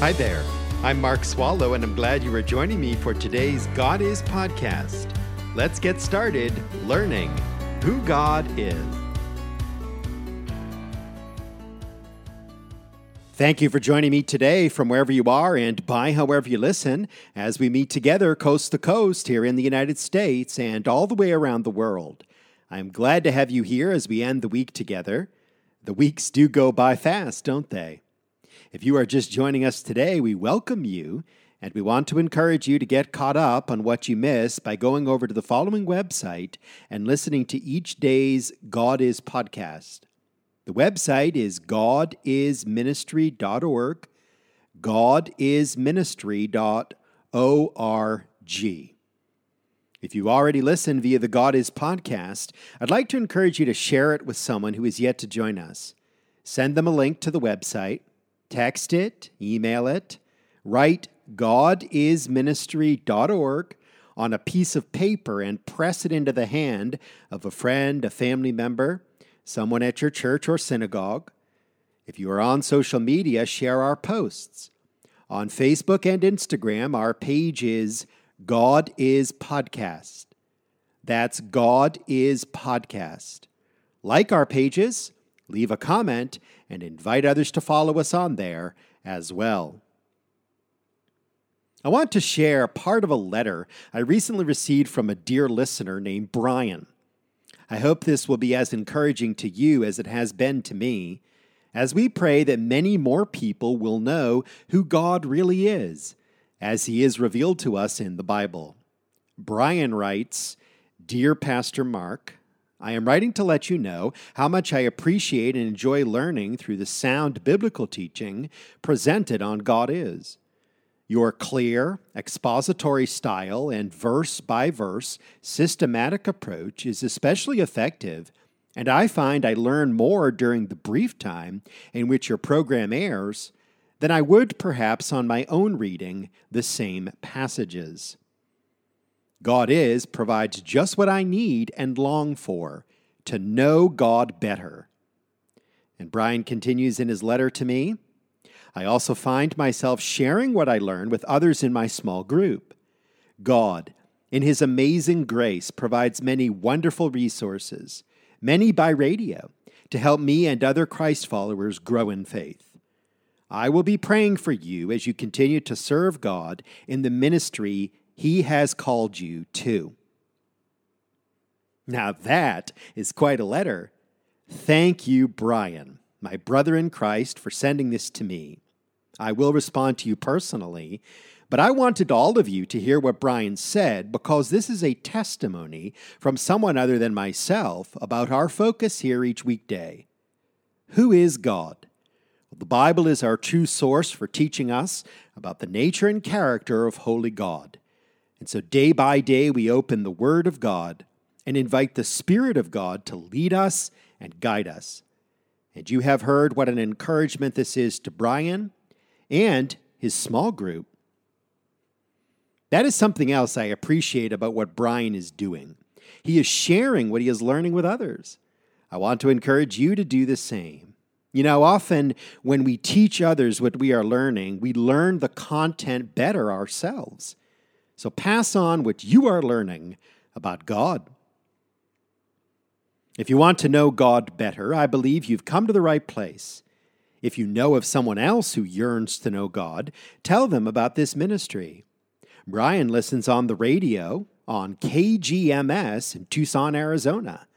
Hi there. I'm Mark Swallow, and I'm glad you are joining me for today's God Is podcast. Let's get started learning who God is. Thank you for joining me today from wherever you are and by however you listen as we meet together coast to coast here in the United States and all the way around the world. I'm glad to have you here as we end the week together. The weeks do go by fast, don't they? If you are just joining us today, we welcome you and we want to encourage you to get caught up on what you missed by going over to the following website and listening to each day's God Is podcast. The website is godisministry.org, godisministry.org. If you already listen via the God Is podcast, I'd like to encourage you to share it with someone who is yet to join us. Send them a link to the website, text it, email it, write godisministry.org on a piece of paper and press it into the hand of a friend, a family member, someone at your church or synagogue. If you are on social media, share our posts. On Facebook and Instagram, our page is God is Podcast. That's God is Podcast. Like our pages, leave a comment, and invite others to follow us on there as well. I want to share part of a letter I recently received from a dear listener named Brian. I hope this will be as encouraging to you as it has been to me, as we pray that many more people will know who God really is, as He is revealed to us in the Bible. Brian writes Dear Pastor Mark, I am writing to let you know how much I appreciate and enjoy learning through the sound biblical teaching presented on God is. Your clear, expository style and verse by verse, systematic approach is especially effective, and I find I learn more during the brief time in which your program airs than I would perhaps on my own reading the same passages. God is provides just what I need and long for to know God better. And Brian continues in his letter to me. I also find myself sharing what I learn with others in my small group. God, in His amazing grace, provides many wonderful resources, many by radio, to help me and other Christ followers grow in faith. I will be praying for you as you continue to serve God in the ministry He has called you to. Now, that is quite a letter. Thank you, Brian my brother in Christ, for sending this to me. I will respond to you personally, but I wanted all of you to hear what Brian said because this is a testimony from someone other than myself about our focus here each weekday. Who is God? The Bible is our true source for teaching us about the nature and character of holy God. And so day by day we open the Word of God and invite the Spirit of God to lead us and guide us. And you have heard what an encouragement this is to Brian and his small group. That is something else I appreciate about what Brian is doing. He is sharing what he is learning with others. I want to encourage you to do the same. You know, often when we teach others what we are learning, we learn the content better ourselves. So pass on what you are learning about God. If you want to know God better, I believe you've come to the right place. If you know of someone else who yearns to know God, tell them about this ministry. Brian listens on the radio on KGMS in Tucson, Arizona.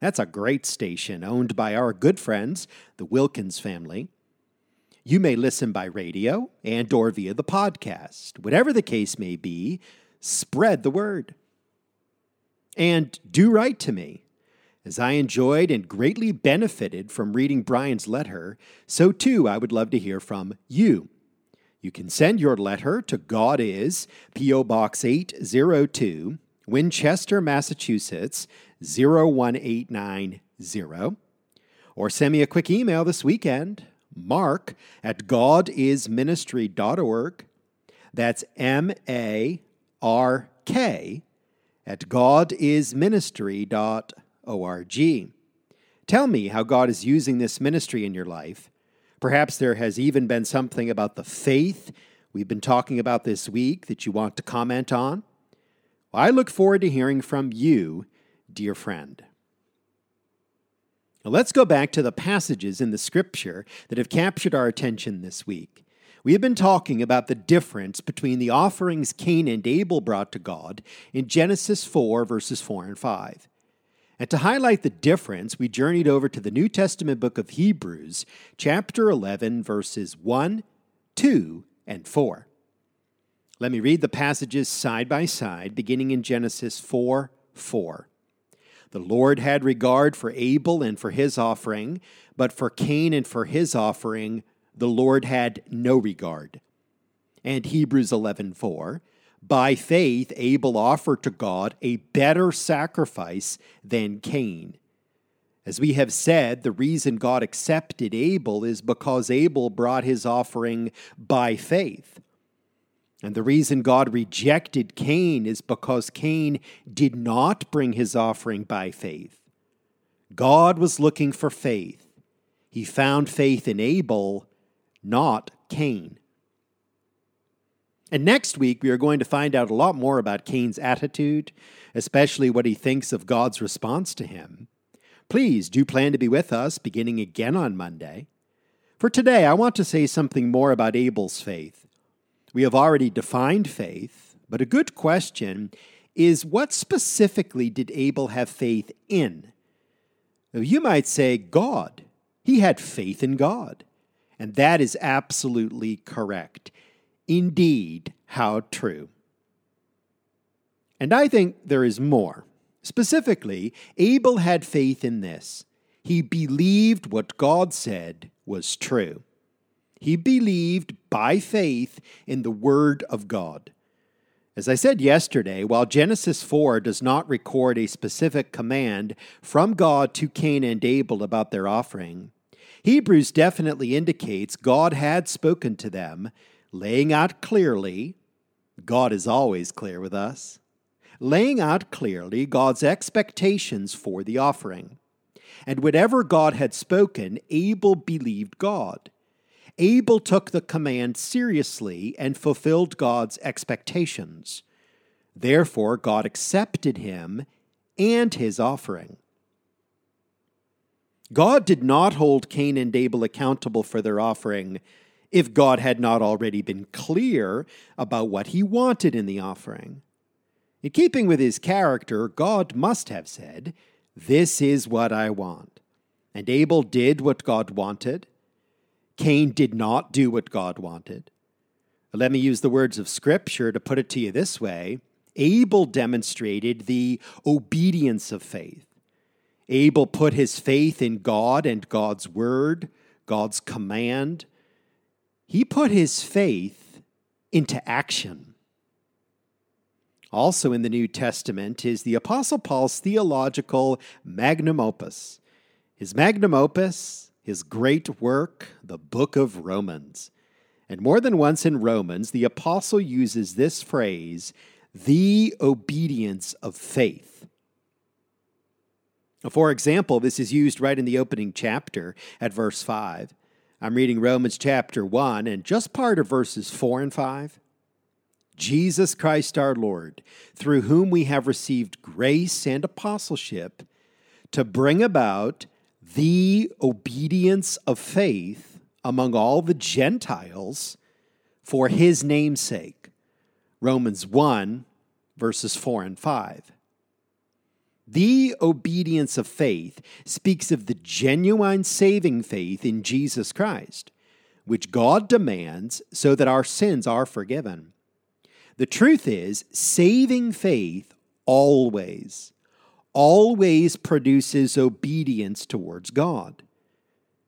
That's a great station owned by our good friends, the Wilkins family. You may listen by radio and or via the podcast. Whatever the case may be, spread the word. And do write to me. As I enjoyed and greatly benefited from reading Brian's letter, so too I would love to hear from you. You can send your letter to God is P.O. Box 802, Winchester, Massachusetts 01890, or send me a quick email this weekend, mark at godisministry.org. That's M A R K at godisministry.org. Tell me how God is using this ministry in your life. Perhaps there has even been something about the faith we've been talking about this week that you want to comment on. I look forward to hearing from you, dear friend. Now let's go back to the passages in the scripture that have captured our attention this week. We have been talking about the difference between the offerings Cain and Abel brought to God in Genesis 4, verses 4 and 5. And to highlight the difference, we journeyed over to the New Testament book of Hebrews, chapter 11, verses 1, 2, and 4. Let me read the passages side by side, beginning in Genesis 4 4. The Lord had regard for Abel and for his offering, but for Cain and for his offering, the Lord had no regard. And Hebrews 11:4, by faith Abel offered to God a better sacrifice than Cain. As we have said, the reason God accepted Abel is because Abel brought his offering by faith. And the reason God rejected Cain is because Cain did not bring his offering by faith. God was looking for faith. He found faith in Abel, not Cain. And next week, we are going to find out a lot more about Cain's attitude, especially what he thinks of God's response to him. Please do plan to be with us beginning again on Monday. For today, I want to say something more about Abel's faith. We have already defined faith, but a good question is what specifically did Abel have faith in? You might say God. He had faith in God. And that is absolutely correct. Indeed, how true. And I think there is more. Specifically, Abel had faith in this. He believed what God said was true. He believed by faith in the Word of God. As I said yesterday, while Genesis 4 does not record a specific command from God to Cain and Abel about their offering, Hebrews definitely indicates God had spoken to them, laying out clearly, God is always clear with us, laying out clearly God's expectations for the offering. And whatever God had spoken, Abel believed God. Abel took the command seriously and fulfilled God's expectations. Therefore, God accepted him and his offering. God did not hold Cain and Abel accountable for their offering if God had not already been clear about what he wanted in the offering. In keeping with his character, God must have said, This is what I want. And Abel did what God wanted. Cain did not do what God wanted. Let me use the words of Scripture to put it to you this way Abel demonstrated the obedience of faith. Abel put his faith in God and God's word, God's command. He put his faith into action. Also in the New Testament is the Apostle Paul's theological magnum opus. His magnum opus his great work, the book of Romans. And more than once in Romans, the apostle uses this phrase, the obedience of faith. For example, this is used right in the opening chapter at verse 5. I'm reading Romans chapter 1 and just part of verses 4 and 5. Jesus Christ our Lord, through whom we have received grace and apostleship to bring about the obedience of faith among all the Gentiles for his name's sake. Romans 1, verses 4 and 5. The obedience of faith speaks of the genuine saving faith in Jesus Christ, which God demands so that our sins are forgiven. The truth is, saving faith always always produces obedience towards God.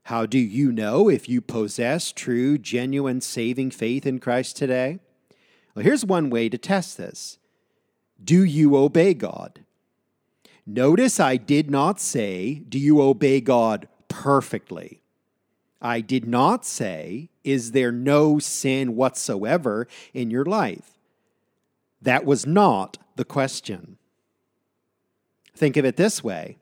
How do you know if you possess true, genuine, saving faith in Christ today? Well, here's one way to test this Do you obey God? Notice I did not say, Do you obey God perfectly? I did not say, Is there no sin whatsoever in your life? That was not the question. Think of it this way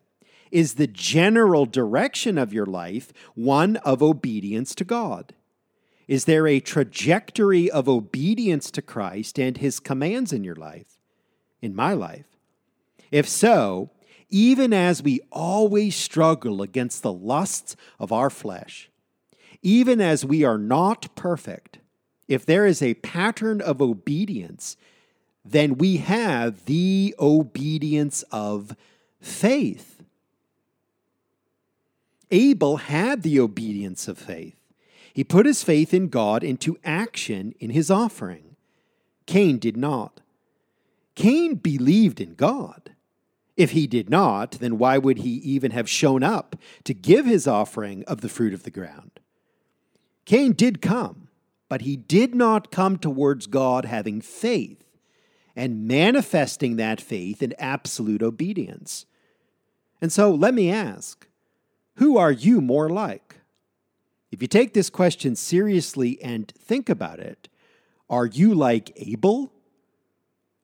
Is the general direction of your life one of obedience to God? Is there a trajectory of obedience to Christ and his commands in your life? In my life? If so, even as we always struggle against the lusts of our flesh, even as we are not perfect, if there is a pattern of obedience, then we have the obedience of faith. Abel had the obedience of faith. He put his faith in God into action in his offering. Cain did not. Cain believed in God. If he did not, then why would he even have shown up to give his offering of the fruit of the ground? Cain did come, but he did not come towards God having faith and manifesting that faith in absolute obedience. And so let me ask who are you more like? If you take this question seriously and think about it, are you like Abel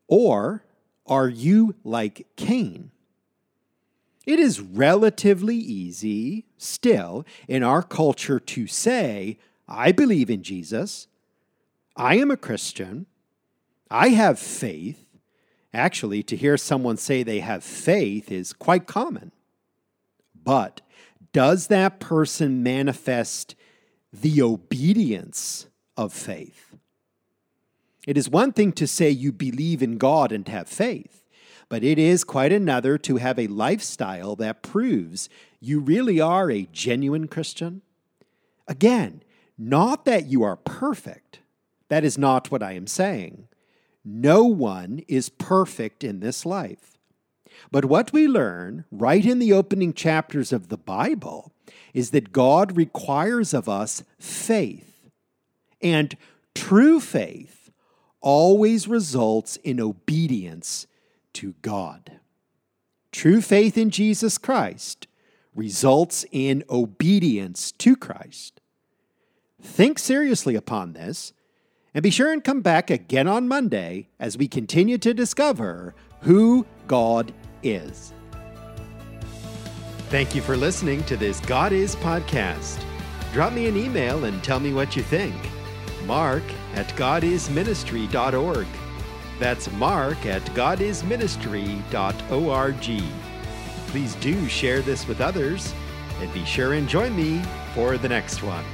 or are you like Cain? It is relatively easy still in our culture to say, I believe in Jesus. I am a Christian. I have faith. Actually, to hear someone say they have faith is quite common. But does that person manifest the obedience of faith? It is one thing to say you believe in God and have faith, but it is quite another to have a lifestyle that proves you really are a genuine Christian. Again, not that you are perfect. That is not what I am saying. No one is perfect in this life. But what we learn right in the opening chapters of the Bible is that God requires of us faith. And true faith always results in obedience to God. True faith in Jesus Christ results in obedience to Christ. Think seriously upon this, and be sure and come back again on Monday as we continue to discover who God is. Thank you for listening to this God Is podcast. Drop me an email and tell me what you think mark at godisministry.org. That's mark at godisministry.org. Please do share this with others and be sure and join me for the next one.